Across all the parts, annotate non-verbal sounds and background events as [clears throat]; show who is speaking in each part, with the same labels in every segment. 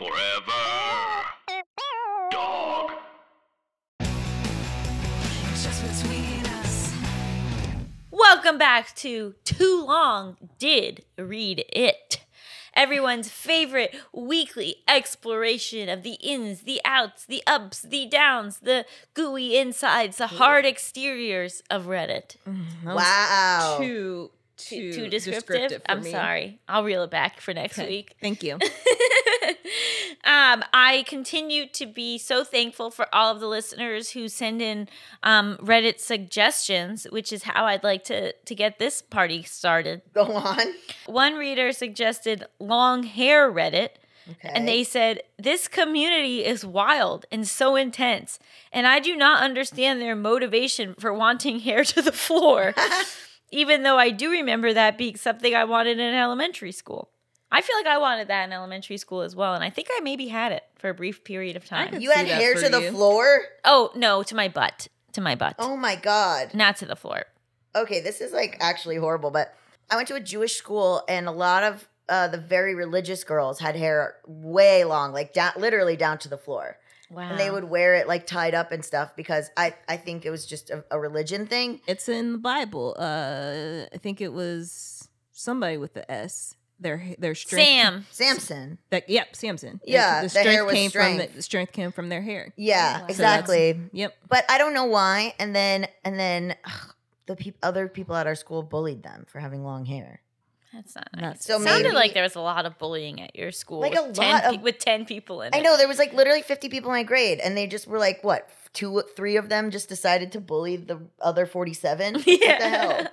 Speaker 1: Forever. Dog.
Speaker 2: Just between us.
Speaker 3: Welcome back to Too Long Did Read It. Everyone's favorite weekly exploration of the ins, the outs, the ups, the downs, the gooey insides, the hard exteriors of Reddit.
Speaker 4: Mm, wow.
Speaker 5: Too,
Speaker 3: Too,
Speaker 5: too,
Speaker 3: too descriptive?
Speaker 5: for
Speaker 3: I'm
Speaker 5: me.
Speaker 3: sorry. I'll reel it back for next
Speaker 5: Okay,
Speaker 3: week.
Speaker 5: Thank you. [laughs]
Speaker 3: um, I continue to be so thankful for all of the listeners who send in um, Reddit suggestions, which is how I'd like to to get this party started.
Speaker 4: Go on.
Speaker 3: One reader suggested long hair Reddit.
Speaker 4: Okay.
Speaker 3: And they said, This community is wild and so intense, and I do not understand their motivation for wanting hair to the floor, [laughs] even though I do remember that being something I wanted in elementary school. I feel like I wanted that in elementary school as well, and I think I maybe had it for a brief period of time.
Speaker 4: you had hair
Speaker 5: for
Speaker 4: to the
Speaker 5: you.
Speaker 4: floor?
Speaker 3: Oh, no, to my butt. To my butt.
Speaker 4: Oh my God.
Speaker 3: Not to the floor.
Speaker 4: Okay, this is like actually horrible, but I went to a Jewish school and a lot of uh, the very religious girls had hair way long, like down, literally down to the floor.
Speaker 3: Wow.
Speaker 4: And they would wear it like tied up and stuff because I, I think it was just a, a religion thing.
Speaker 5: It's in the Bible. Uh, I think it was somebody with the S. Their their strength.
Speaker 3: Sam.
Speaker 4: Samson.
Speaker 5: That, yep, Samson.
Speaker 4: Yeah,
Speaker 5: the
Speaker 4: the hair was
Speaker 5: came from
Speaker 4: strength.
Speaker 5: the, the strength came from their hair.
Speaker 4: Yeah,
Speaker 3: wow.
Speaker 5: So
Speaker 4: exactly.
Speaker 5: Yep.
Speaker 4: but I don't know why. And then and then ugh, the peop other people at our school bullied them for having long hair.
Speaker 3: That's not nice.
Speaker 4: So
Speaker 3: it sounded
Speaker 4: maybe-
Speaker 3: like there was a lot of bullying at your school.
Speaker 4: Like a
Speaker 3: 10
Speaker 4: lot
Speaker 3: pe-
Speaker 4: of-
Speaker 3: with 10 people in it.
Speaker 4: I know there was like literally 50 people in my grade, and they just were like, what, two, three of them just decided to bully the other 47? [laughs] What the hell?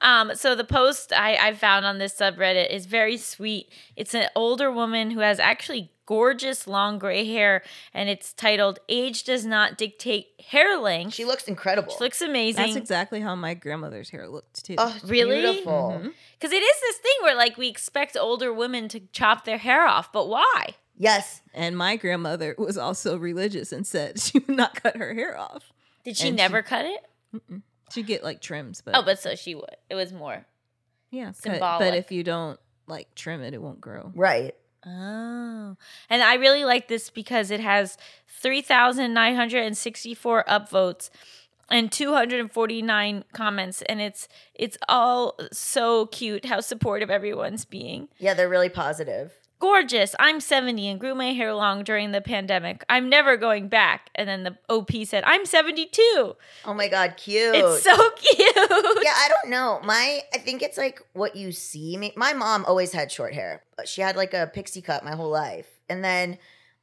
Speaker 3: Um, so the post I, I found on this subreddit is very sweet. It's an older woman who has actually gorgeous long gray hair, and it's titled "Age Does Not Dictate Hair Length."
Speaker 4: She looks incredible.
Speaker 3: She looks amazing.
Speaker 5: That's exactly how my grandmother's hair looked too.
Speaker 4: oh,
Speaker 3: Really?
Speaker 4: beautiful.
Speaker 5: Mhm.
Speaker 3: Because it is this thing where like we expect older women to chop their hair off, but why?
Speaker 4: Yes.
Speaker 5: And my grandmother [laughs] was also religious and said [laughs] she would not cut her hair off.
Speaker 3: Did she
Speaker 5: And
Speaker 3: never
Speaker 5: she-
Speaker 3: cut it?
Speaker 5: She'd get like trims, but
Speaker 3: Oh, but so she would. It was more.
Speaker 5: yeah, cut-
Speaker 3: symbolic.
Speaker 5: But if you don't like trim it, it won't grow.
Speaker 4: Right.
Speaker 3: Oh. And I really like this because it has 3,964 upvotes and 249 comments and it's it's all so cute how supportive everyone's being.
Speaker 4: Yeah, they're really positive.
Speaker 3: Gorgeous. I'm 70 and grew my hair long during the pandemic. I'm never going back. And then the OP said, "I'm 72."
Speaker 4: Oh my God, cute.
Speaker 3: It's so [laughs] cute.
Speaker 4: yeah, I don't know. My, I think it's like what you see. Me, my mom always had short hair. but She had like a pixie cut my whole life, and then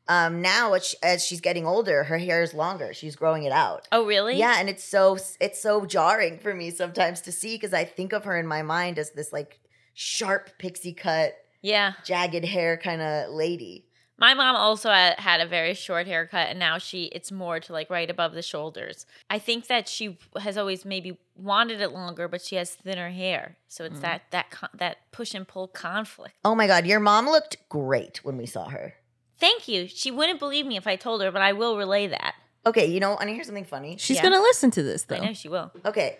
Speaker 4: um now as, she, as she's getting older, her hair is longer. She's growing it out.
Speaker 3: Oh, really?
Speaker 4: Yeah, and it's so it's so jarring for me sometimes to see because I think of her in my mind as this like sharp pixie cut,
Speaker 3: Yeah.
Speaker 4: jagged hair kind of lady.
Speaker 3: My mom also had, had a very short haircut, and now she it's more to like right above the shoulders. I think that she has always maybe wanted it longer, but she has thinner hair, so it's mm-hmm. that that con- that push and pull conflict.
Speaker 4: Oh my god, your mom looked great when we saw her.
Speaker 3: Thank you. She wouldn't believe me if I told her, but I will relay that.
Speaker 4: Okay, you know, want to hear something funny?
Speaker 5: She's
Speaker 3: Yeah.
Speaker 5: gonna listen to this though.
Speaker 3: I know she will.
Speaker 4: Okay.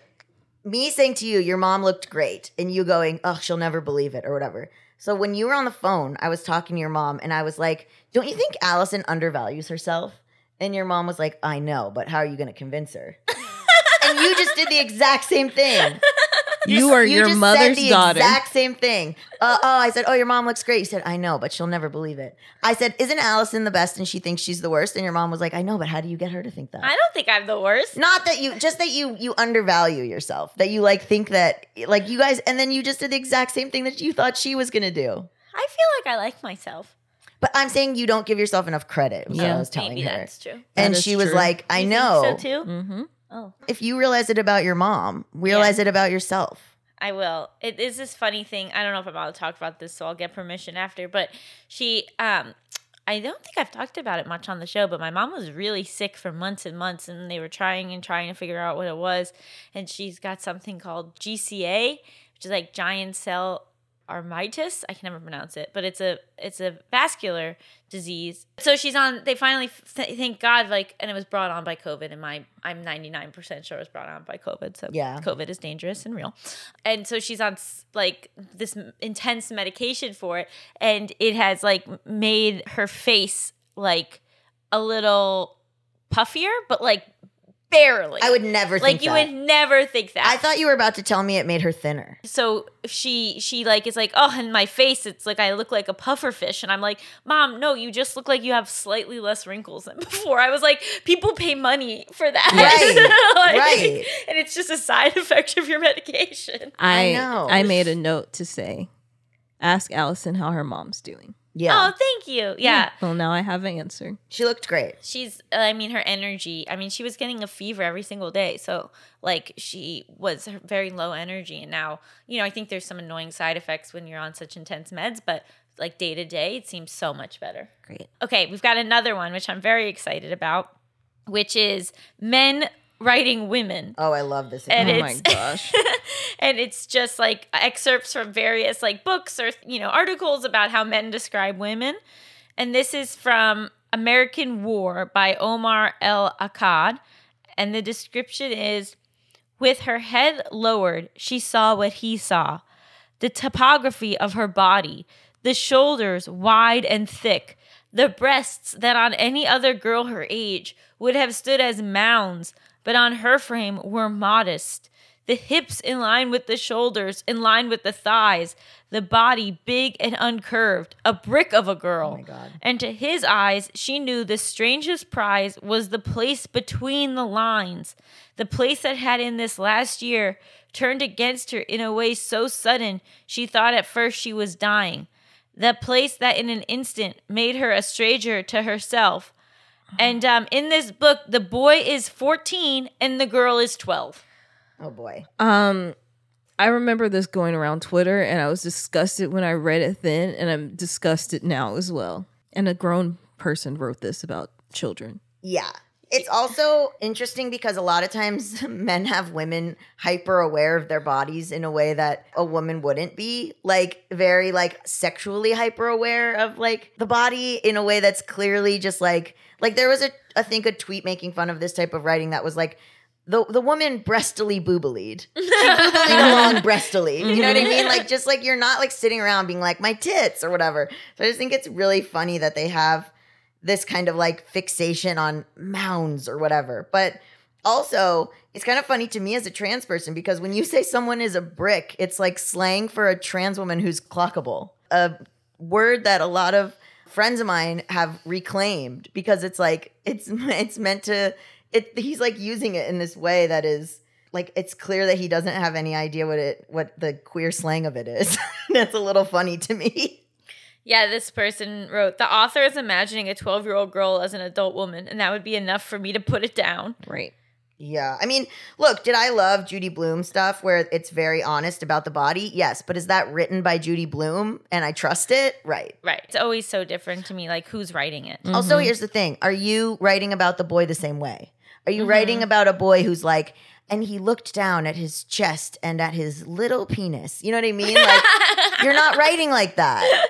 Speaker 4: Me saying to you, your mom looked great, and you going, oh, she'll never believe it, or whatever. So when you were on the phone, I was talking to your mom, and I was like, don't you think Allison undervalues herself? And your mom was like, I know, but how are you going to convince her? [laughs] and you just did the exact same thing.
Speaker 5: You are your
Speaker 4: just said
Speaker 5: mother's
Speaker 4: the
Speaker 5: daughter.
Speaker 4: Exact same thing. Uh, oh, I said, oh, your mom looks great. You said, I know, but she'll never believe it. I said, isn't Allison the best, and she thinks she's the worst? And your mom was like, I know, but how do you get her to think that?
Speaker 3: I don't think I'm the worst.
Speaker 4: not that you just that you you undervalue yourself that you like think that like you guys and then you just did the exact same thing that you thought she was gonna do
Speaker 3: I feel like I like myself.
Speaker 4: but i'm saying you don't give yourself enough credit was what
Speaker 5: Yeah.
Speaker 4: i was telling
Speaker 3: Maybe
Speaker 4: her
Speaker 3: that's true.
Speaker 4: and
Speaker 5: That is
Speaker 4: she was
Speaker 5: true.
Speaker 4: like i
Speaker 3: You think
Speaker 4: know
Speaker 3: so too.
Speaker 5: Mm-hmm.
Speaker 3: Oh.
Speaker 4: if you realize it about your mom realize it about yourself
Speaker 3: I will. It is this funny thing. I don't know if I'm allowed to talk about this, so I'll get permission after. But she, um, I don't think I've talked about it much on the show, but my mom was really sick for months and months, and they were trying and trying to figure out what it was. And she's got something called GCA, which is like giant cell armitis. I can never pronounce it, but it's a it's a vascular disease. So she's on. They finally, th- thank God, like, and it was brought on by COVID. And my I'm 99 percent sure it was brought on by COVID. So
Speaker 4: Yeah.
Speaker 3: COVID is dangerous and real. And so she's on s- like this intense medication for it, and it has like made her face like a little puffier, but like barely.
Speaker 4: I would never think that like
Speaker 3: you
Speaker 4: that.
Speaker 3: would never think that.
Speaker 4: I thought you were about to tell me it made her thinner.
Speaker 3: so she she like is like oh in my face it's like I look like a puffer fish and I'm like mom no you just look like you have slightly less wrinkles than [laughs] before I was like people pay money for that
Speaker 4: Right, [laughs]
Speaker 3: Like,
Speaker 4: right.
Speaker 3: and it's just a side effect of your medication
Speaker 5: I
Speaker 4: know.
Speaker 5: I made a note to say, ask Allison how her mom's doing.
Speaker 4: Yeah.
Speaker 3: oh thank you yeah
Speaker 5: Well, now I have an answer.
Speaker 4: She looked great.
Speaker 3: she's uh, i mean her energy i mean she was getting a fever every single day so like she was very low energy and now you know i think there's some annoying side effects when you're on such intense meds but like day to day it seems so much better
Speaker 5: Great.
Speaker 3: okay we've got another one which i'm very excited about which is men writing women
Speaker 4: Oh, I love this.
Speaker 3: And
Speaker 5: oh
Speaker 3: it's-
Speaker 5: my gosh. [laughs]
Speaker 3: and it's just like excerpts from various like books or you know articles about how men describe women and this is from american war by omar el akkad and the description is with her head lowered she saw what he saw the topography of her body the shoulders wide and thick the breasts that on any other girl her age would have stood as mounds but on her frame were modest the hips in line with the shoulders, in line with the thighs, the body big and uncurved, a brick of a girl.
Speaker 4: Oh my God.
Speaker 3: And to his eyes, she knew the strangest prize was the place between the lines, the place that had in this last year turned against her in a way so sudden she thought at first she was dying, the place that in an instant made her a stranger to herself. And um, in this book, the boy is 14 and the girl is 12.
Speaker 4: oh boy.
Speaker 5: Um, I remember this going around Twitter, and I was disgusted when I read it then, and I'm disgusted now as well. And a grown person wrote this about children.
Speaker 4: Yeah. It's also interesting because a lot of times [laughs] men have women hyper aware of their bodies in a way that a woman wouldn't be. Like very like sexually hyper aware of like the body in a way that's clearly just like like there was a I think a tweet making fun of this type of writing that was like the the woman breastily boobalied. She [laughs] boobalied along breastily. You know what I mean? Like just like you're not like sitting around being like my tits or whatever. So I just think it's really funny that they have this kind of like fixation on mounds or whatever. But also, it's kind of funny to me as a trans person because when you say someone is a brick, it's like slang for a trans woman who's clockable. A word that a lot of friends of mine have reclaimed because it's like it's it's meant to it he's like using it in this way that is like it's clear that he doesn't have any idea what it what the queer slang of it is. [laughs] That's a little funny to me.
Speaker 3: Yeah, this person wrote The author is imagining a 12 year old girl as an adult woman, and that would be enough for me to put it down.
Speaker 5: Right.
Speaker 4: Yeah. I mean, look, did I love Judy Blume stuff where it's very honest about the body? Yes. But is that written by Judy Blume and I trust it? Right.
Speaker 3: Right. It's always so different to me, like who's writing it.
Speaker 4: Also, mm-hmm. here's the thing Are you writing about the boy the same way? Are you mm-hmm. writing about a boy who's like, and he looked down at his chest and at his little penis? You know what I mean? Like, you're not [laughs] writing like that.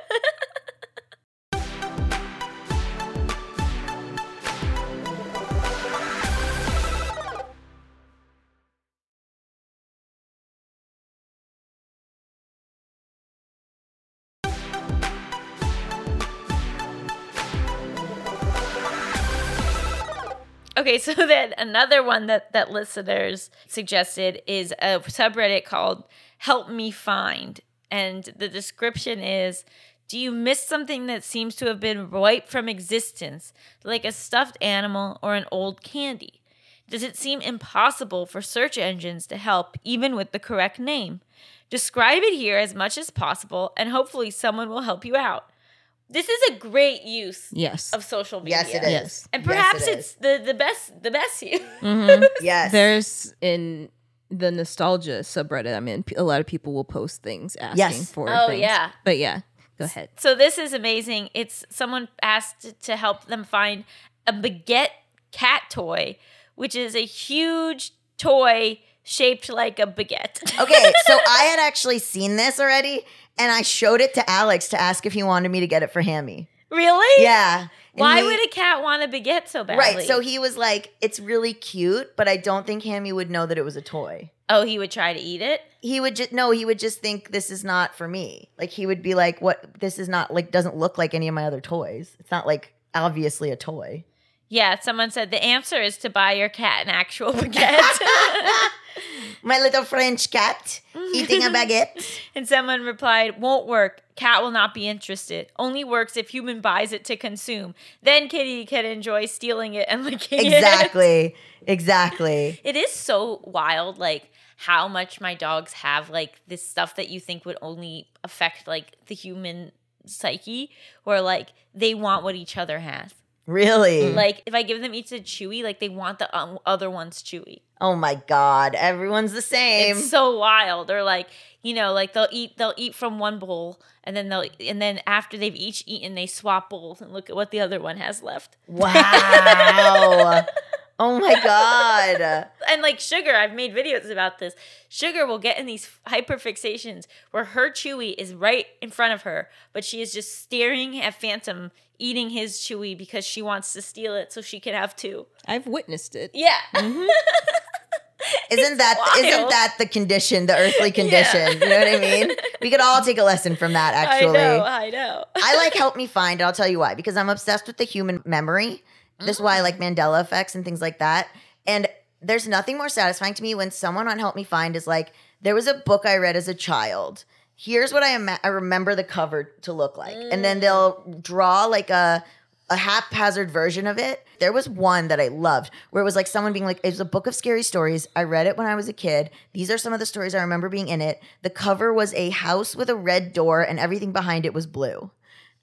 Speaker 3: Okay, so [laughs] then another one that that listeners suggested is a subreddit called Help Me Find. And the description is Do you miss something that seems to have been wiped from existence, like a stuffed animal or an old candy? Does it seem impossible for search engines to help even with the correct name? Describe it here as much as possible, and hopefully someone will help you out. This is a great use
Speaker 5: Yes.
Speaker 3: of social media.
Speaker 4: Yes, it is.
Speaker 5: Yes.
Speaker 3: And
Speaker 4: Yes,
Speaker 3: perhaps
Speaker 4: it
Speaker 3: it's the, the best the best use.
Speaker 5: Mhm. [laughs]
Speaker 4: Yes.
Speaker 5: There's in the nostalgia subreddit. I mean, a lot of people will post things asking
Speaker 4: Yes.
Speaker 5: for
Speaker 3: Oh,
Speaker 5: things.
Speaker 3: yeah.
Speaker 5: But yeah, go ahead.
Speaker 3: So this is amazing. It's someone asked to help them find a baguette cat toy, which is a huge toy shaped like a baguette.
Speaker 4: okay, so [laughs] I had actually seen this already, and I showed it to Alex to ask if he wanted me to get it for Hammy.
Speaker 3: Really?
Speaker 4: Yeah. And
Speaker 3: Why
Speaker 4: he-
Speaker 3: would a cat want a baguette so badly?
Speaker 4: Right. So he was like, it's really cute, but I don't think Hammy would know that it was a toy.
Speaker 3: oh, he would try to eat it.
Speaker 4: He would just no, he would just think this is not for me. Like he would be like, What this is not like doesn't look like any of my other toys. It's not like obviously a toy.
Speaker 3: Yeah, someone said the answer is to buy your cat an actual [laughs] baguette. [laughs]
Speaker 4: My little French cat eating a baguette. [laughs]
Speaker 3: and someone replied, "Won't work. Cat will not be interested. Only works if human buys it to consume. Then kitty can enjoy stealing it and [laughs] licking it."
Speaker 4: Exactly. [laughs] Exactly.
Speaker 3: It is so wild, like how much my dogs have like this stuff that you think would only affect like the human psyche, where like they want what each other has.
Speaker 4: Really?
Speaker 3: Like if I give them each a chewy, like they want the um, other one's chewy.
Speaker 4: oh my God. Everyone's the same.
Speaker 3: It's so wild. Or like you know, like they'll eat they'll eat from one bowl, and then they'll and then after they've each eaten, they swap bowls and look at what the other one has left.
Speaker 4: wow. [laughs] oh my God.
Speaker 3: and like sugar i've made videos about this sugar will get in these hyperfixations where her chewy is right in front of her but she is just staring at phantom eating his chewy because she wants to steal it so she can have two
Speaker 5: I've witnessed it.
Speaker 3: yeah mm-hmm. [laughs]
Speaker 4: Isn't that
Speaker 3: wild.
Speaker 4: not that the condition, the earthly [laughs] condition? You know what I mean? We could all take a lesson from that [laughs] actually.
Speaker 3: i know i know
Speaker 4: I like help me find, and I'll tell you why. Because I'm obsessed with the human memory. This is why I like mm-hmm. Mandela effects and things like that. And there's nothing more satisfying to me when someone on Help Me Find is like, there was a book I read as a child. Here's what I ima- I remember the cover to look like, and then mm. they'll draw like a a haphazard version of it. There was one that I loved where it was like someone being like, it was a book of scary stories. I read it when I was a kid. These are some of the stories I remember being in it. The cover was a house with a red door and everything behind it was blue.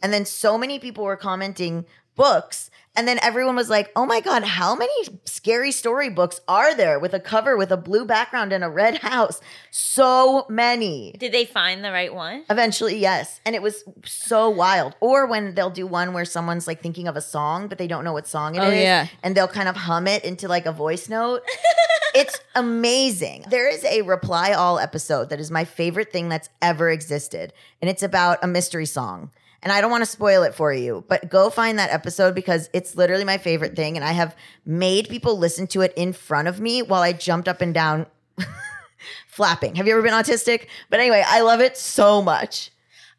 Speaker 4: And then so many people were commenting books. And then everyone was like, oh my God, how many scary story books are there with a cover with a blue background and a red [laughs] house? So many.
Speaker 3: did they find the right one
Speaker 4: Eventually, yes. And it was so wild. Or when they'll do one where someone's like thinking of a song, but they don't know what song it oh, is,
Speaker 5: Oh, yeah.
Speaker 4: And they'll kind of hum it into like a voice note. [laughs] it's amazing. There is a reply all episode that is my favorite thing that's ever existed. And it's about a mystery song. And I don't want to spoil it for you, but go find that episode because it's literally my favorite thing. And I have made people listen to it in front of me while I jumped up and down [laughs] flapping. Have you ever been autistic? But anyway, I love it so much.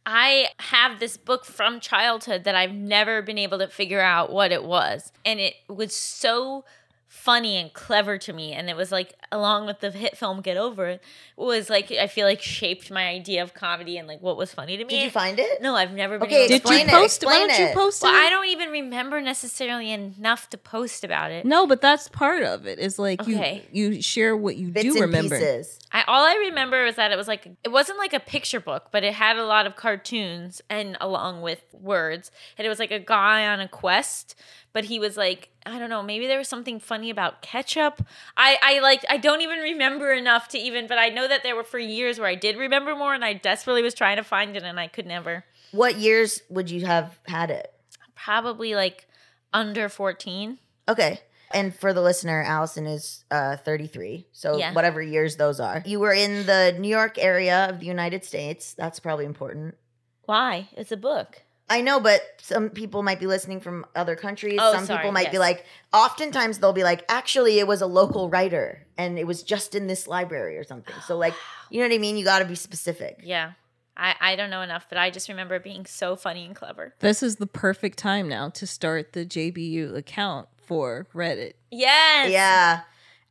Speaker 3: I have this book from childhood that I've never been able to figure out what it was. And it was so funny and clever to me. And it was like, along with the hit film Get Over It, was like, I feel like shaped my idea of comedy and like what was funny to me.
Speaker 4: Did you find it?
Speaker 3: No, I've never been
Speaker 4: Okay,
Speaker 3: able to
Speaker 5: Did you
Speaker 4: Explain it,
Speaker 5: post? Why don't you
Speaker 4: it.
Speaker 5: post it?
Speaker 3: Well, I don't even remember necessarily enough to post about it.
Speaker 5: No, but that's part of. It's like
Speaker 3: Okay.
Speaker 5: you you share what you
Speaker 4: Bits
Speaker 5: do
Speaker 4: and
Speaker 5: remember.
Speaker 4: pieces.
Speaker 3: I all I remember is that it was like it wasn't like a picture book, but it had a lot of cartoons and along with words. And it was like a guy on a quest, but he was like I don't know, maybe there was something funny about ketchup. I I like I don't even remember enough to even, but I know that there were for years where I did remember more, and I desperately was trying to find it, and I could never.
Speaker 4: What years would you have had it?
Speaker 3: Probably like under fourteen.
Speaker 4: Okay. And for the listener, Allison is uh, 33. So
Speaker 3: Yeah.
Speaker 4: whatever years those are. You were in the New York area of the United States. That's probably important.
Speaker 3: Why? It's a book.
Speaker 4: I know, but some people might be listening from other countries.
Speaker 3: Oh,
Speaker 4: some
Speaker 3: sorry,
Speaker 4: people might be like, oftentimes they'll be like, actually, it was a local writer and it was just in this library or something. So, like, [sighs] you know what I mean? You got to be specific.
Speaker 3: Yeah. I, I don't know enough, but I just remember being so funny and clever.
Speaker 5: This is the perfect time now to start the JBU account for Reddit.
Speaker 3: Yes.
Speaker 4: Yeah.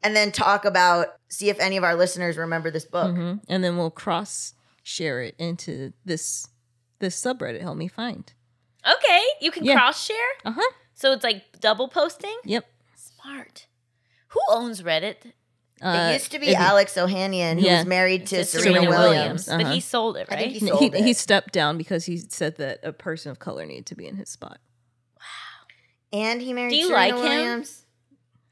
Speaker 4: And then talk about, see if any of our listeners remember this book.
Speaker 5: Mhm. And then we'll cross share it into this this subreddit. helped me find.
Speaker 3: Okay. You can
Speaker 5: Yeah.
Speaker 3: cross share.
Speaker 5: Uh huh.
Speaker 3: So it's like double posting?
Speaker 5: Yep.
Speaker 3: Smart. Who owns Reddit?
Speaker 5: Uh,
Speaker 4: it used to be
Speaker 5: it-
Speaker 4: Alex Ohanian, who
Speaker 5: Yeah.
Speaker 4: was married to Serena,
Speaker 5: Serena
Speaker 4: Williams.
Speaker 5: Williams.
Speaker 3: But
Speaker 5: uh-huh.
Speaker 3: he sold it,
Speaker 4: I
Speaker 3: right?
Speaker 4: think he
Speaker 5: He,
Speaker 4: sold
Speaker 5: he
Speaker 4: it.
Speaker 5: stepped down because he said that a person of color needed to be in his spot. Wow.
Speaker 4: And he married
Speaker 3: Do you
Speaker 4: Serena
Speaker 3: like him?
Speaker 4: Williams.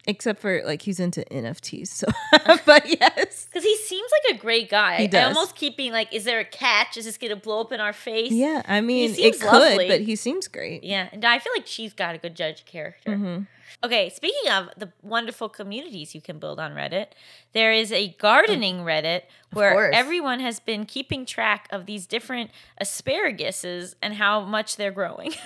Speaker 5: Except for like he's into NFTs. So, [laughs] but yes.
Speaker 3: Because he seems like a great guy.
Speaker 5: He
Speaker 3: I almost keep being like, is there a catch? Is this going to blow up in our face?
Speaker 5: Yeah, I mean, it could,
Speaker 3: lovely.
Speaker 5: but he seems great.
Speaker 3: Yeah. And I feel like she's got a good judge character.
Speaker 5: Mhm.
Speaker 3: Okay, speaking of the wonderful communities you can build on Reddit, there is a gardening Reddit where everyone has been keeping track of these different asparaguses and how much they're growing. [laughs]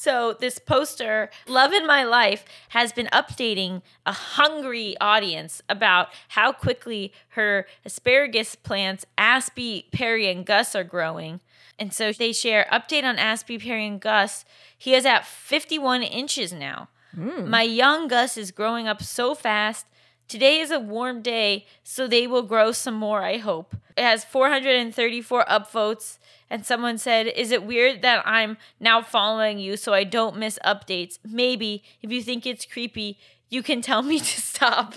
Speaker 3: so, this poster, Love in My Life, has been updating a hungry audience about how quickly her asparagus plants, Aspie, Perry, and Gus, are growing. And so they share update on Aspie, Perry, and Gus. He is at 51 inches now. Hmm. My young Gus is growing up so fast. Today is a warm day, so they will grow some more, I hope. It has 434 upvotes, and someone said, Is it weird that I'm now following you so I don't miss updates? Maybe. If you think it's creepy, you can tell me [laughs] to stop.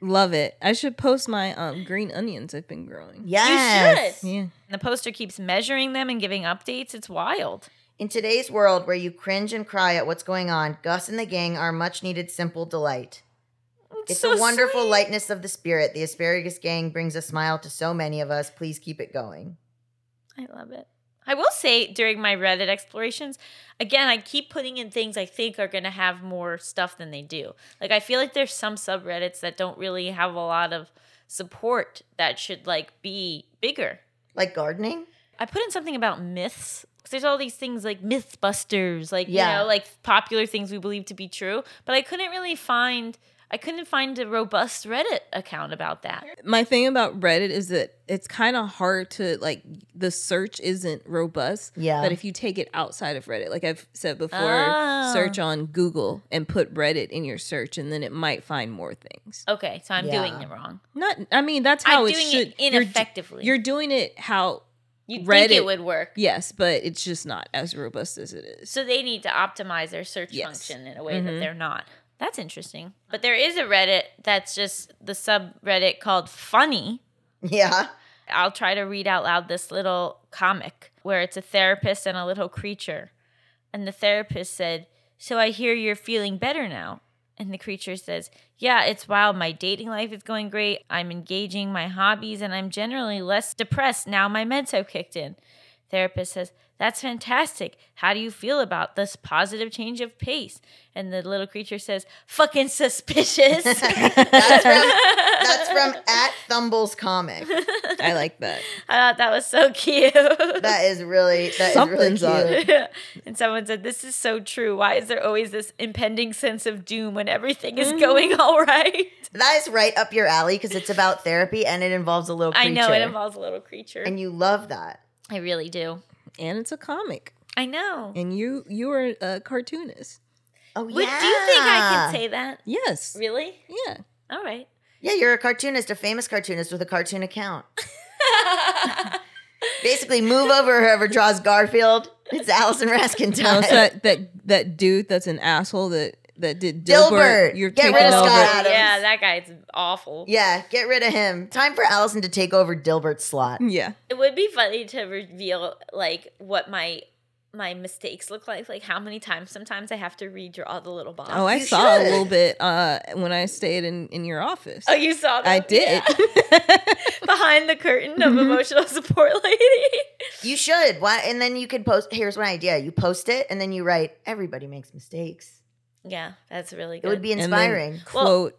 Speaker 5: Love it. I should post my um green onions I've been growing.
Speaker 4: Yes.
Speaker 3: You should.
Speaker 5: Yeah.
Speaker 3: And the poster keeps measuring them and giving updates. It's wild.
Speaker 4: In today's world where you cringe and cry at what's going on, Gus and the gang are much needed simple delight. It's
Speaker 3: so
Speaker 4: a wonderful
Speaker 3: sweet.
Speaker 4: lightness of the spirit. The asparagus gang brings a smile to so many of us. Please keep it going.
Speaker 3: I love it. I will say during my Reddit explorations, again, I keep putting in things I think are going to have more stuff than they do. Like, I feel like there's some subreddits that don't really have a lot of support that should, like, be bigger.
Speaker 4: Like gardening?
Speaker 3: I put in something about myths. Cause there's all these things like Mythbusters, like,
Speaker 4: Yeah.
Speaker 3: you know, like popular things we believe to be true. But I couldn't really find, I couldn't find a robust Reddit account about that.
Speaker 5: My thing about Reddit is that it's kind of hard to like the search isn't robust.
Speaker 4: Yeah.
Speaker 5: But if you take it outside of Reddit, like I've said before,
Speaker 3: Oh.
Speaker 5: search on Google and put Reddit in your search, and then it might find more things.
Speaker 3: Okay, so I'm doing it wrong.
Speaker 5: Not, I mean, that's how
Speaker 3: I'm
Speaker 5: it
Speaker 3: doing
Speaker 5: should.
Speaker 3: it
Speaker 5: you're
Speaker 3: ineffectively.
Speaker 5: You're, doing it how
Speaker 3: You'd think
Speaker 5: Reddit-
Speaker 3: it would work.
Speaker 5: Yes, but it's just not as robust as it is.
Speaker 3: So they need to optimize their search
Speaker 5: Yes.
Speaker 3: function in a way that
Speaker 5: Mhm.
Speaker 3: they're not. That's interesting. But there is a Reddit that's just the subreddit called Funny.
Speaker 4: Yeah.
Speaker 3: I'll try to read out loud this little comic where it's a therapist and a little creature. And the therapist said, So I hear you're feeling better now. And the creature says, Yeah, it's wild. My dating life is going great. I'm engaging my hobbies and I'm generally less depressed now my meds have kicked in. Therapist says, That's fantastic. How do you feel about this positive change of pace? And the little creature says, Fucking suspicious. [laughs]
Speaker 4: That's from, that's from [laughs] at Thumble's comic.
Speaker 5: I like that. [laughs]
Speaker 3: I thought that was so cute.
Speaker 4: That is really that is
Speaker 5: Something's up.
Speaker 4: really cute.
Speaker 3: and someone said, This is so true. Why is there always this impending sense of doom when everything is going mm. all right?
Speaker 4: That is right up your alley because it's about therapy and it involves a little
Speaker 3: I
Speaker 4: creature.
Speaker 3: know it involves a little creature.
Speaker 4: and you love that.
Speaker 3: I really do.
Speaker 5: And it's a comic.
Speaker 3: I know.
Speaker 5: And you you are a cartoonist.
Speaker 4: Oh
Speaker 3: Would,
Speaker 4: yeah.
Speaker 3: Do you think I can say that?
Speaker 5: Yes.
Speaker 3: Really?
Speaker 5: Yeah.
Speaker 3: All right.
Speaker 4: Yeah, you're a cartoonist, a famous cartoonist with a cartoon account. [laughs] Basically, move over whoever draws Garfield. It's Allison Raskin
Speaker 5: No,
Speaker 4: time.
Speaker 5: it's that that that dude that's an asshole that that did
Speaker 4: Dilbert.
Speaker 5: Dilbert. You're
Speaker 4: Get rid of. Scott Adams.
Speaker 3: yeah, that guy's awful.
Speaker 4: yeah, get rid of him. Time for Allison to take over Dilbert's slot.
Speaker 5: Yeah.
Speaker 3: It would be funny to reveal like what my my mistakes look like, like how many times sometimes I have to redraw the little box.
Speaker 5: Oh, I
Speaker 4: You
Speaker 5: saw a little bit uh when I stayed in in your office.
Speaker 3: Oh, you saw that?
Speaker 5: I did.
Speaker 3: Yeah. [laughs] Behind the curtain of emotional [laughs] support lady.
Speaker 4: You should. Why? And then you can post. Here's one idea: you post it, and then you write, "Everybody makes mistakes."
Speaker 3: Yeah, that's really good.
Speaker 4: It would be
Speaker 5: And then
Speaker 4: inspiring.
Speaker 5: Quote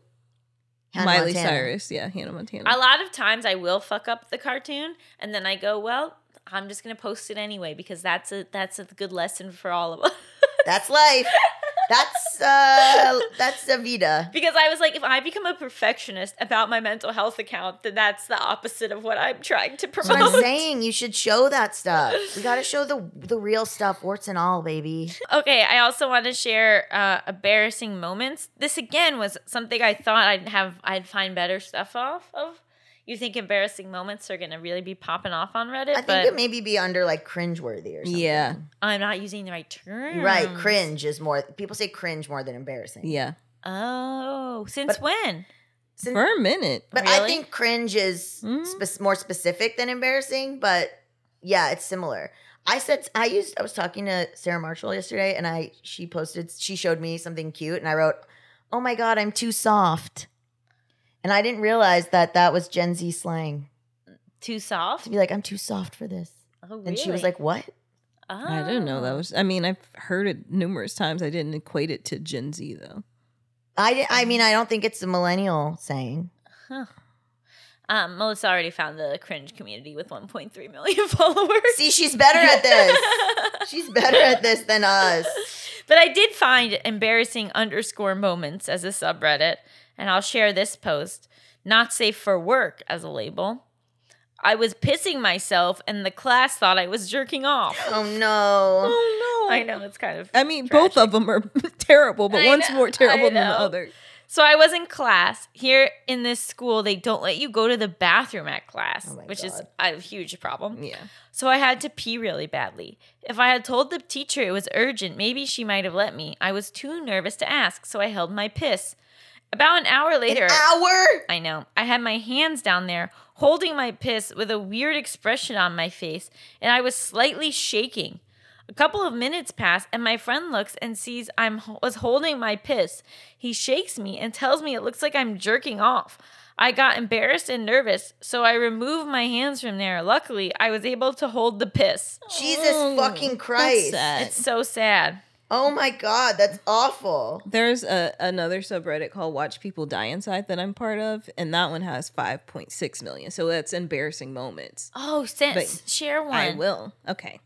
Speaker 4: Hannah
Speaker 5: Miley
Speaker 4: Montana.
Speaker 5: Cyrus. Yeah, Hannah Montana.
Speaker 3: a lot of times I will fuck up the cartoon and then I go, well, I'm just gonna post it anyway because that's a that's a good lesson for all of us.
Speaker 4: That's life. [laughs] That's uh, that's Avita.
Speaker 3: because I was like, if I become a perfectionist about my mental health account, then that's the opposite of what I'm trying to
Speaker 4: That's what I'm saying. You should show that stuff. [laughs] We got to show the the real stuff, warts and all, baby.
Speaker 3: Okay, I also want to share uh, embarrassing moments. This again was something I thought I'd have I'd find better stuff off of. You think embarrassing moments are gonna really be popping off on Reddit?
Speaker 4: I think
Speaker 3: but
Speaker 4: it maybe be under like cringeworthy or something.
Speaker 5: yeah.
Speaker 3: I'm not using the right term.
Speaker 4: Right, cringe is more. People say cringe more than embarrassing.
Speaker 5: Yeah.
Speaker 3: Oh, since
Speaker 4: But-
Speaker 3: when?
Speaker 4: Sin-
Speaker 5: For a minute.
Speaker 4: But I think cringe is
Speaker 5: Mhm.
Speaker 4: spe- more specific than embarrassing. But yeah, it's similar. I said I used. I was talking to Sarah Marshall yesterday, and I she posted. She showed me something cute, and I wrote, oh my God, I'm too soft. And I didn't realize that that was Gen Z slang
Speaker 3: Too soft?
Speaker 4: to be like, I'm too soft for this.
Speaker 3: Oh,
Speaker 4: And she was
Speaker 3: really?
Speaker 4: like, what?
Speaker 5: I didn't know that
Speaker 3: Oh.
Speaker 5: was. I mean, I've heard it numerous times. I didn't equate it to Gen Z though.
Speaker 4: I, di- I mean, I don't think it's a millennial saying.
Speaker 3: Um, Melisa already found the cringe community with 1.3 million [laughs] followers.
Speaker 4: See, she's better at this. [laughs] she's better at this than us.
Speaker 3: But I did find embarrassing underscore moments as a subreddit, and I'll share this post. Not safe for work as a label. I was pissing myself, and the class thought I was jerking off.
Speaker 4: Oh no. [laughs]
Speaker 5: Oh no!
Speaker 3: I know it's kind of.
Speaker 5: I mean, both of them are [laughs] terrible, but
Speaker 3: I
Speaker 5: one's
Speaker 3: know,
Speaker 5: more terrible than the other.
Speaker 3: So I was in class here in this school. They don't let you go to the bathroom at class,
Speaker 4: Oh my
Speaker 3: which is a huge problem.
Speaker 5: Yeah.
Speaker 3: So I had to pee really badly. If I had told the teacher it was urgent, maybe she might have let me. I was too nervous to ask, so I held my piss. About an hour later,
Speaker 4: An hour?
Speaker 3: I know, I had my hands down there holding my piss with a weird expression on my face, and I was slightly shaking. A couple of minutes pass, and my friend looks and sees I'm was holding my piss. He shakes me and tells me it looks like I'm jerking off. I got embarrassed and nervous, so I removed my hands from there. Luckily, I was able to hold the piss.
Speaker 4: Jesus
Speaker 5: Oh,
Speaker 4: fucking
Speaker 5: that's
Speaker 4: Christ.
Speaker 5: sad.
Speaker 3: It's so sad.
Speaker 4: Oh my God, that's awful.
Speaker 5: There's a another subreddit called Watch People Die Inside that I'm part of, and that one has 5.6 million. So that's embarrassing moments.
Speaker 3: Oh, send, share one.
Speaker 5: I will. Okay.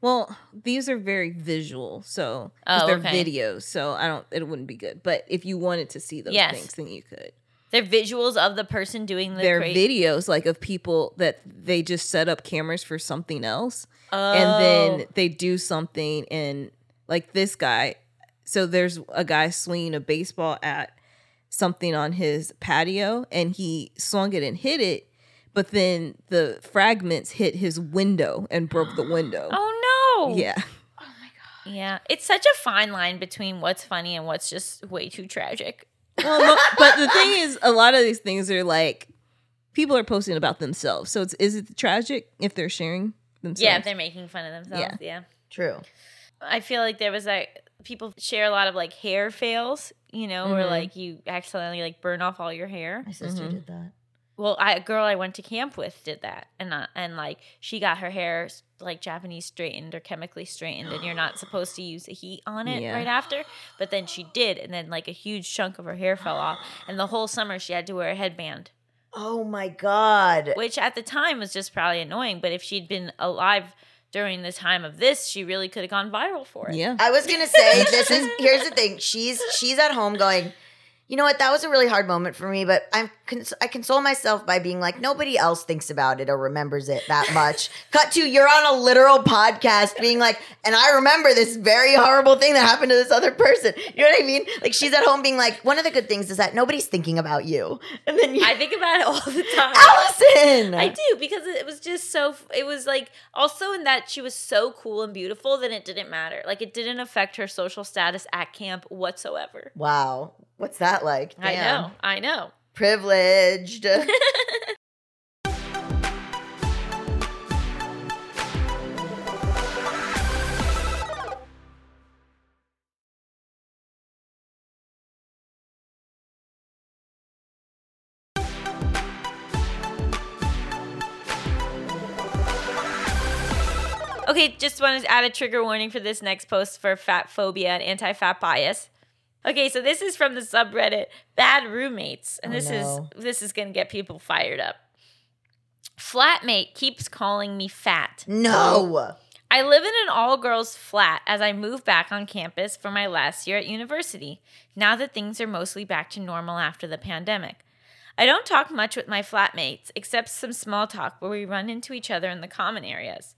Speaker 5: Well, these are very visual, so
Speaker 3: Oh,
Speaker 5: they're
Speaker 3: okay.
Speaker 5: videos, so I don't. It wouldn't be good. But if you wanted to see those
Speaker 3: Yes.
Speaker 5: things, then you could.
Speaker 3: They're visuals of the person doing the
Speaker 5: They're
Speaker 3: cra-
Speaker 5: videos like of people that they just set up cameras for something else,
Speaker 3: Oh.
Speaker 5: and then they do something and like this guy so there's a guy swinging a baseball at something on his patio and he swung it and hit it but then the fragments hit his window and broke the window [gasps]
Speaker 3: Oh no.
Speaker 5: yeah Oh my god.
Speaker 3: Yeah. It's such a fine line between what's funny and what's just way too tragic.
Speaker 5: well, no, but the thing is a lot of these things are like people are posting about themselves so it's is it tragic if they're sharing themselves
Speaker 3: Yeah, if they're making fun of themselves.
Speaker 5: Yeah.
Speaker 3: Yeah.
Speaker 4: True.
Speaker 3: I feel like there was like people share a lot of like hair fails, you know, where
Speaker 5: Mhm.
Speaker 3: like you accidentally like burn off all your hair.
Speaker 4: My sister
Speaker 5: Mhm.
Speaker 4: did that.
Speaker 3: Well, I, a girl I went to camp with did that, and uh, and like she got her hair like Japanese straightened or chemically straightened, and you're not supposed to use the heat on it
Speaker 5: Yeah.
Speaker 3: right after. But then she did, and then like a huge chunk of her hair fell off, and the whole summer she had to wear a headband,
Speaker 4: Oh my God.
Speaker 3: which at the time was just probably annoying. But if she'd been alive during the time of this, she really could have gone viral for it.
Speaker 5: yeah
Speaker 4: I was gonna say [laughs] this is here's the thing. She's she's at home going, you know what? That was a really hard moment for me, but I'm cons- I console myself by being like nobody else thinks about it or remembers it that much. [laughs] Cut to you're on a literal podcast being like, and I remember this very horrible thing that happened to this other person. You know what I mean? Like she's at home being like, one of the good things is that nobody's thinking about you, and then you,
Speaker 3: I think about it all the time.
Speaker 4: Allison.
Speaker 3: I do because it was just so. It was like also in that she was so cool and beautiful that it didn't matter. Like it didn't affect her social status at camp whatsoever.
Speaker 4: Wow, what's that like?
Speaker 3: I know. I know.
Speaker 4: privileged. [laughs]
Speaker 3: Okay, just wanted to add a trigger warning for this next post for fat phobia and anti-fat bias. Okay, so this is from the subreddit Bad Roommates, and
Speaker 4: Oh,
Speaker 3: this
Speaker 4: no.
Speaker 3: is this is gonna get people fired up. Flatmate keeps calling me fat.
Speaker 4: no.
Speaker 3: I live in an all girls flat as I move back on campus for my last year at university, now that things are mostly back to normal after the pandemic. I don't talk much with my flatmates, except some small talk where we run into each other in the common areas.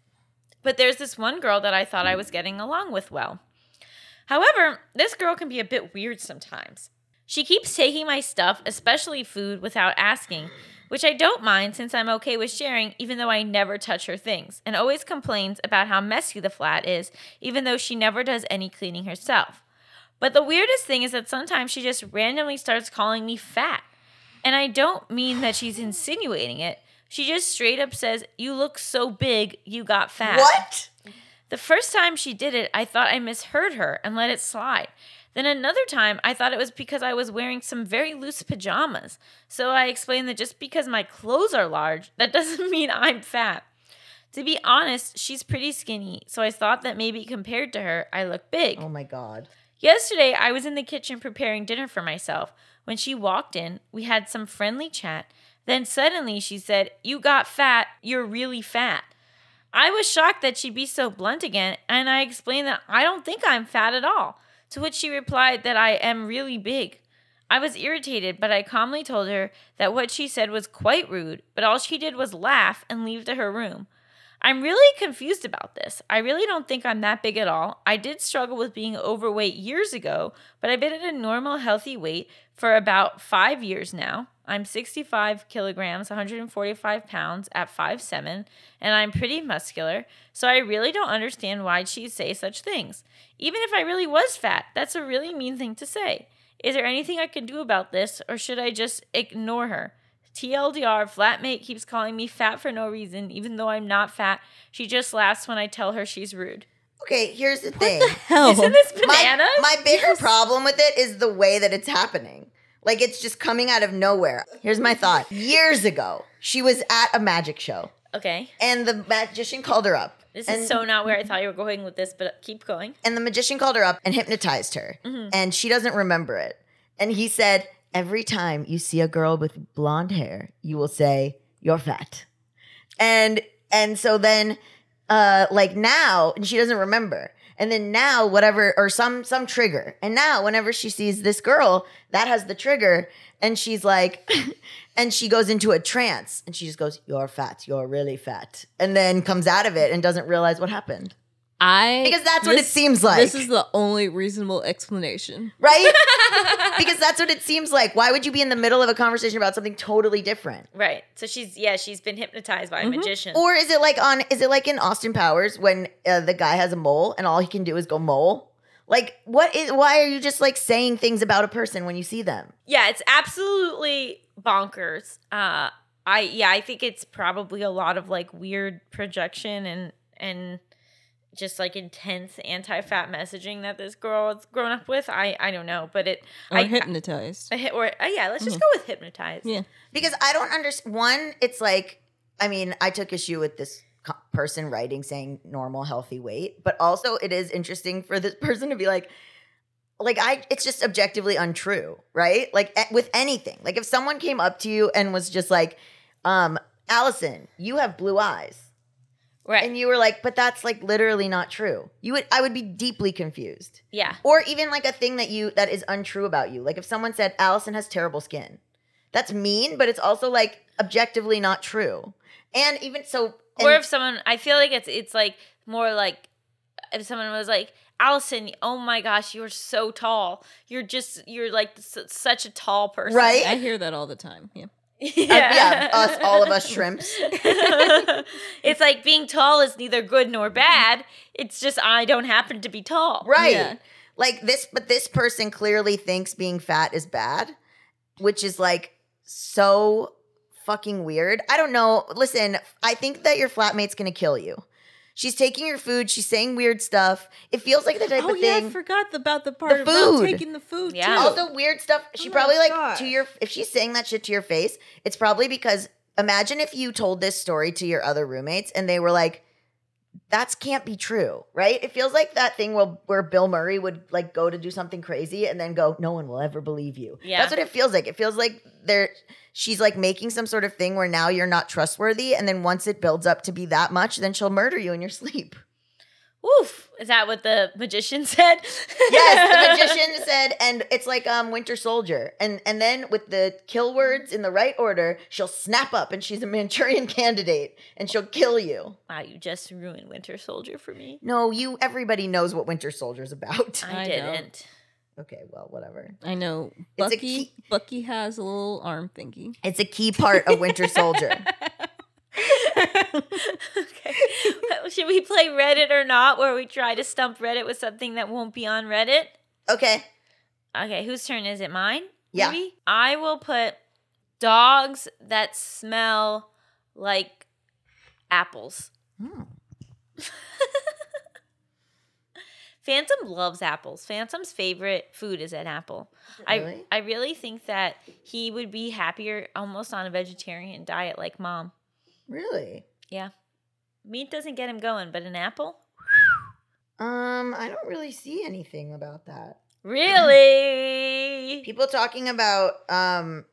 Speaker 3: But there's this one girl that I thought I was getting along with well. However, this girl can be a bit weird sometimes. She keeps taking my stuff, especially food, without asking, which I don't mind since I'm okay with sharing, even though I never touch her things, and always complains about how messy the flat is, even though she never does any cleaning herself. But the weirdest thing is that sometimes she just randomly starts calling me fat. And I don't mean that she's insinuating it. She just straight up says, You look so big, you got fat.
Speaker 4: What?
Speaker 3: The first time she did it, I thought I misheard her and let it slide. Then another time, I thought it was because I was wearing some very loose pajamas. So I explained that just because my clothes are large, that [laughs] doesn't mean I'm fat. To be honest, she's pretty skinny, so I thought that maybe compared to her, I look big.
Speaker 4: Oh my god.
Speaker 3: Yesterday, I was in the kitchen preparing dinner for myself. When she walked in, we had some friendly chat. Then suddenly she said, You got fat. You're really fat. I was shocked that she'd be so blunt again, and I explained that I don't think I'm fat at all. To which she replied that I am really big. I was irritated, but I calmly told her that what she said was quite rude, but all she did was laugh and leave to her room. I'm really confused about this. I really don't think I'm that big at all. I did struggle with being overweight years ago, but I've been at a normal, healthy weight for about five years now. I'm 65 kilograms, 145 pounds at 5'7, and I'm pretty muscular, so I really don't understand why she'd say such things. Even if I really was fat, that's a really mean thing to say. Is there anything I can do about this, or should I just ignore her? TLDR, flatmate keeps calling me fat for no reason, even though I'm not fat. She just laughs when I tell her she's rude.
Speaker 4: Okay, here's the thing.
Speaker 5: What the Hell.
Speaker 3: Isn't this
Speaker 4: my,
Speaker 3: bananas?
Speaker 4: my bigger problem with it is the way that it's happening. Like it's just coming out of nowhere. Here's my thought. Years ago, she was at a magic show
Speaker 3: okay.
Speaker 4: and the magician called her up.
Speaker 3: This
Speaker 4: and,
Speaker 3: is so not where I thought you were going with this, but keep going.
Speaker 4: and the magician called her up and hypnotized her. And she doesn't remember it. And he said, Every time you see a girl with blonde hair, you will say, You're fat. And and so then uh like now, and she doesn't remember. And then now, whatever, or some some trigger. And now, whenever she sees this girl, that has the trigger, and she's like, [laughs] and she goes into a trance, and she just goes, "You're fat. You're really fat," and then comes out of it and doesn't realize what happened.
Speaker 5: I
Speaker 4: Because that's what it seems like.
Speaker 5: This is the only reasonable explanation.
Speaker 4: right? [laughs] because that's what it seems like. Why would you be in the middle of a conversation about something totally different?
Speaker 3: Right. So she's yeah, she's been hypnotized by a magician.
Speaker 4: Or is it like on? Is it like in Austin Powers when uh, the guy has a mole and all he can do is go mole? Like, what is? Why are you just like saying things about a person when you see them?
Speaker 3: yeah, it's absolutely bonkers. Uh I yeah, I think it's probably a lot of like weird projection and and just like intense anti-fat messaging that this girl has grown up with. I I don't know, but it
Speaker 5: Or
Speaker 3: I
Speaker 5: hypnotized.
Speaker 3: I hit or uh, yeah, let's just go with hypnotized.
Speaker 5: Yeah.
Speaker 4: Because I don't understand. One, it's like, I mean, I took issue with this co- person writing saying normal, healthy weight, but also it is interesting for this [laughs] person to be like, like I, it's just objectively untrue, right? Like with anything, like if someone came up to you and was just like, um, Allison, you have blue eyes.
Speaker 3: Right.
Speaker 4: And you were like, but that's like literally not true. You would, I would be deeply confused.
Speaker 3: yeah.
Speaker 4: Or even like a thing that you that is untrue about you. Like if someone said Allison has terrible skin. That's mean, but it's also like objectively not true. And even so
Speaker 3: or if someone i feel like it's it's like more like if someone was like allison oh my gosh you're so tall you're just you're like s- such a tall person
Speaker 4: Right?
Speaker 5: I hear that all the time. Yeah.
Speaker 3: Yeah,
Speaker 4: uh, yeah, us all of us shrimps. [laughs]
Speaker 3: it's like being tall is neither good nor bad it's just i don't happen to be tall
Speaker 4: Right.
Speaker 5: Yeah.
Speaker 4: Like this but this person clearly thinks being fat is bad, which is like so fucking weird. I don't know. Listen, I think that your flatmate's going to kill you. She's taking your food, she's saying weird stuff. It feels like the type
Speaker 5: Oh
Speaker 4: of
Speaker 5: yeah,
Speaker 4: thing
Speaker 5: I forgot about the part about
Speaker 4: food.
Speaker 5: taking the food.
Speaker 3: Yeah.
Speaker 5: too.
Speaker 4: the weird stuff. Oh she
Speaker 5: Oh
Speaker 4: probably like
Speaker 5: God.
Speaker 4: to your if she's saying that shit to your face, it's probably because imagine if you told this story to your other roommates and they were like, "That can't be true," right? It feels like that thing where where Bill Murray would like go to do something crazy and then go, "No one will ever believe you."
Speaker 3: Yeah.
Speaker 4: that's what it feels like. It feels like they're she's like making some sort of thing where now you're not trustworthy, and then once it builds up to be that much, then she'll murder you in your [laughs] sleep.
Speaker 3: Woof. Is that what the magician [laughs] said?
Speaker 4: Yes, the [laughs] magician said, and it's like um Winter Soldier, and and then with the kill words in the right order, she'll snap up, and she's a Manchurian [laughs] candidate, and she'll kill you.
Speaker 3: Wow, you just ruined Winter Soldier for me.
Speaker 4: No, you. Everybody knows what Winter Soldier's about.
Speaker 3: I,
Speaker 5: I
Speaker 3: didn't.
Speaker 4: Okay, well, whatever.
Speaker 5: I know.
Speaker 4: It's a
Speaker 5: Bucky.
Speaker 4: key-
Speaker 5: Bucky has a little arm thingy.
Speaker 4: It's a key part of Winter Soldier.
Speaker 3: okay. [laughs] Should we play Reddit or not, where we try to stump Reddit with something that won't be on Reddit?
Speaker 4: Okay,
Speaker 3: Okay, whose turn is it? Mine?
Speaker 4: Yeah.
Speaker 3: Maybe? I will put dogs that smell like apples. Hmm. [laughs] Phantom loves apples. Phantom's favorite food is an apple.
Speaker 4: Really?
Speaker 3: I I really think that he would be happier almost on a vegetarian diet like mom.
Speaker 4: Really?
Speaker 3: Yeah. Meat doesn't get him going, but an apple?
Speaker 4: Um, I don't really see anything about that.
Speaker 3: Really? [clears throat]
Speaker 4: People talking about um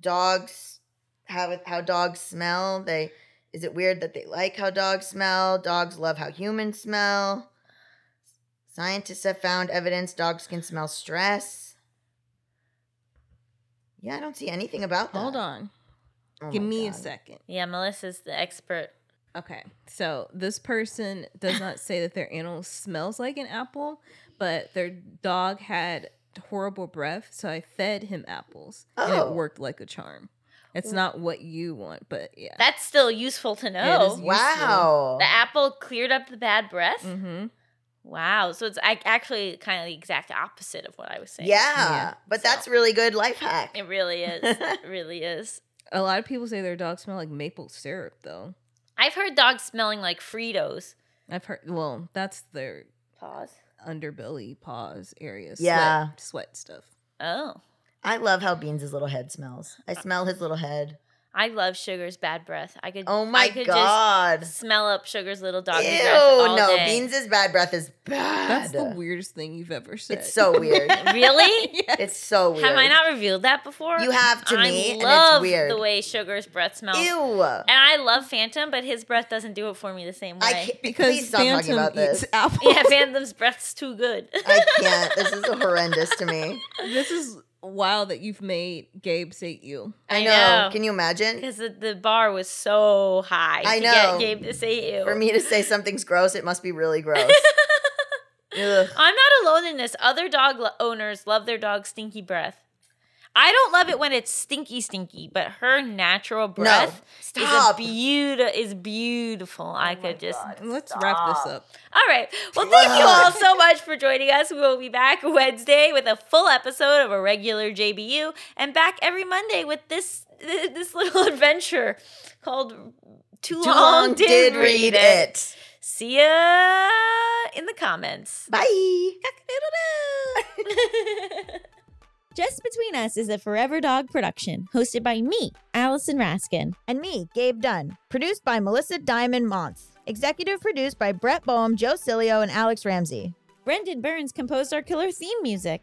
Speaker 4: dogs how how dogs smell. They is it weird that they like how dogs smell? Dogs love how humans smell. Scientists have found evidence dogs can smell stress. Yeah, I don't see anything about that.
Speaker 5: Hold on.
Speaker 4: Oh
Speaker 5: Give
Speaker 4: my
Speaker 5: me a second.
Speaker 3: Yeah, Melisa's the expert.
Speaker 5: Okay. So this person does not say that their animal smells like an apple, but their dog had horrible breath, so I fed him apples and
Speaker 4: Oh.
Speaker 5: it worked like a charm. It's not what you want, but yeah.
Speaker 3: That's still useful to
Speaker 5: It
Speaker 3: know.
Speaker 5: is
Speaker 4: Wow.
Speaker 3: The apple cleared up the bad breath.
Speaker 5: Mm-hmm.
Speaker 3: Wow. So it's ac- actually kind of the exact opposite of what I was saying.
Speaker 4: Yeah,
Speaker 5: Yeah.
Speaker 4: but
Speaker 3: So-
Speaker 4: that's really good life hack.
Speaker 3: It really is. [laughs] it really is.
Speaker 5: A lot of people say their dogs smell like maple syrup, though.
Speaker 3: I've heard dogs smelling like Fritos.
Speaker 5: I've heard. Well, that's their
Speaker 3: paws,
Speaker 5: underbelly, paws area.
Speaker 4: Yeah.
Speaker 5: Sweat, sweat stuff.
Speaker 3: Oh.
Speaker 4: I love how Beans' little head smells. I uh, smell his little head.
Speaker 3: I love Sugar's bad breath. I could
Speaker 4: Oh my
Speaker 3: I could
Speaker 4: god.
Speaker 3: just smell up Sugar's little
Speaker 4: Ew,
Speaker 3: doggy breath all
Speaker 4: no,
Speaker 3: day.
Speaker 4: Beans' bad breath is bad.
Speaker 5: That's the weirdest thing you've ever said.
Speaker 4: It's so weird. [laughs]
Speaker 3: Really? [laughs]
Speaker 5: yes.
Speaker 4: it's so weird.
Speaker 3: Have I not revealed that before?
Speaker 4: You have to
Speaker 3: I
Speaker 4: me, and it's
Speaker 3: love
Speaker 4: weird.
Speaker 3: the way Sugar's breath smells.
Speaker 4: Ew.
Speaker 3: And I love Phantom, but his breath doesn't do it for me the same way.
Speaker 4: I can't
Speaker 5: because
Speaker 4: please stop talking
Speaker 5: Phantom
Speaker 4: about
Speaker 5: eats
Speaker 4: this.
Speaker 5: apples.
Speaker 3: yeah, Phantom's breath's too good.
Speaker 4: I can't. This is horrendous to me. [laughs]
Speaker 5: this is wild that you've made Gabe say you.
Speaker 4: I
Speaker 3: I
Speaker 4: know.
Speaker 3: know.
Speaker 4: Can you imagine?
Speaker 3: Because the, the bar was so high
Speaker 4: I
Speaker 3: to
Speaker 4: know.
Speaker 3: get Gabe to say you.
Speaker 4: For me to say something's gross, it must be really gross. [laughs]
Speaker 3: I'm not alone in this. Other dog lo- owners love their dog's stinky breath. I don't love it when it's stinky, stinky, but her natural breath is a
Speaker 4: stop.
Speaker 3: beautiful. Is beautiful. Oh
Speaker 4: I
Speaker 3: could just.
Speaker 4: God.
Speaker 5: Let's wrap this up.
Speaker 3: All right. Well, thank you all so much for joining us. We will be back Wednesday with a full episode of a regular JBU, and back every Monday with this this little [laughs] adventure called "Too,
Speaker 4: Too
Speaker 3: Long, Did, Read, it. See ya in the comments.
Speaker 4: Bye. [laughs]
Speaker 3: Just Between Us is a Forever Dog production, hosted by me, Allison Raskin.
Speaker 1: and me, Gabe Dunn. Produced by Melisa Diamond Monts. Executive produced by Brett Boham, Joe Cilio, and Alex Ramsey.
Speaker 3: Brendan Burns composed our killer theme music.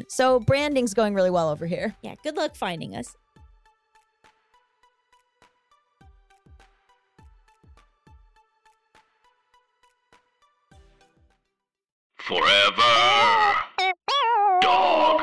Speaker 1: so branding's going really well over here.
Speaker 3: Yeah, good luck finding us.
Speaker 6: Forever Dog.